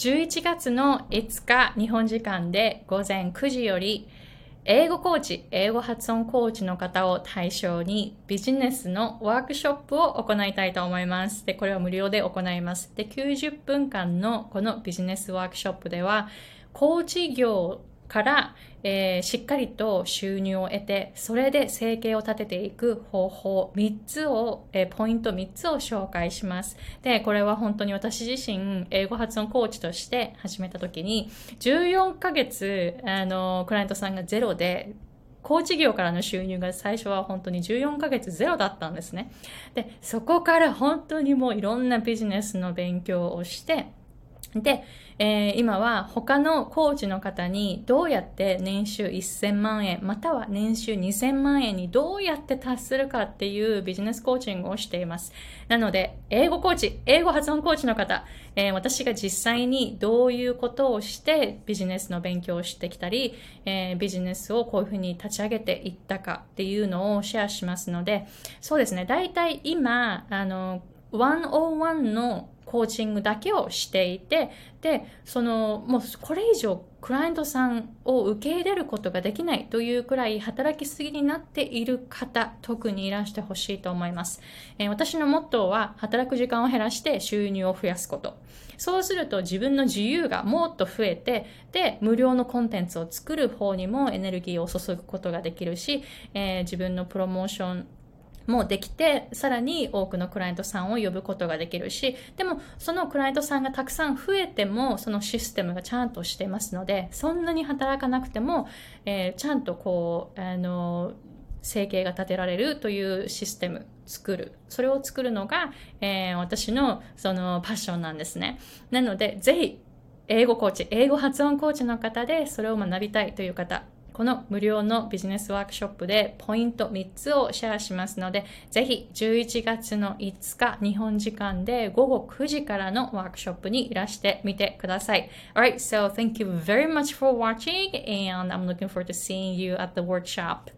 11月の5日、日本時間で午前9時より、英語コーチ、英語発音コーチの方を対象にビジネスのワークショップを行いたいと思います。で、これは無料で行います。で、90分間のこのビジネスワークショップでは、コーチ業から、えー、しっかりと収入を得て、それで生計を立てていく方法3つを、えー、ポイント3つを紹介します。で、これは本当に私自身、英語発音コーチとして始めた時に、14ヶ月、あの、クライアントさんがゼロで、コーチ業からの収入が最初は本当に14ヶ月ゼロだったんですね。で、そこから本当にもういろんなビジネスの勉強をして、で、えー、今は他のコーチの方にどうやって年収1000万円または年収2000万円にどうやって達するかっていうビジネスコーチングをしています。なので、英語コーチ、英語発音コーチの方、えー、私が実際にどういうことをしてビジネスの勉強をしてきたり、えー、ビジネスをこういうふうに立ち上げていったかっていうのをシェアしますので、そうですね、大体今、あの、101のコーチングだけをしていて、で、その、もうこれ以上クライアントさんを受け入れることができないというくらい働きすぎになっている方、特にいらしてほしいと思います、えー、私のモットーは働く時間を減らして収入を増やすこと。そうすると自分の自由がもっと増えて、で、無料のコンテンツを作る方にもエネルギーを注ぐことができるし、えー、自分のプロモーションもできて、さらに多くのクライアントさんを呼ぶことができるし、でもそのクライアントさんがたくさん増えても、そのシステムがちゃんとしてますので、そんなに働かなくても、えー、ちゃんとこう、あの、生計が立てられるというシステム作る。それを作るのが、えー、私のそのパッションなんですね。なので、ぜひ、英語コーチ、英語発音コーチの方でそれを学びたいという方、この無料のビジネスワークショップでポイント3つをシェアしますので、ぜひ11月の5日、日本時間で午後9時からのワークショップにいらしてみてください。Alright, so thank you very much for watching and I'm looking forward to seeing you at the workshop.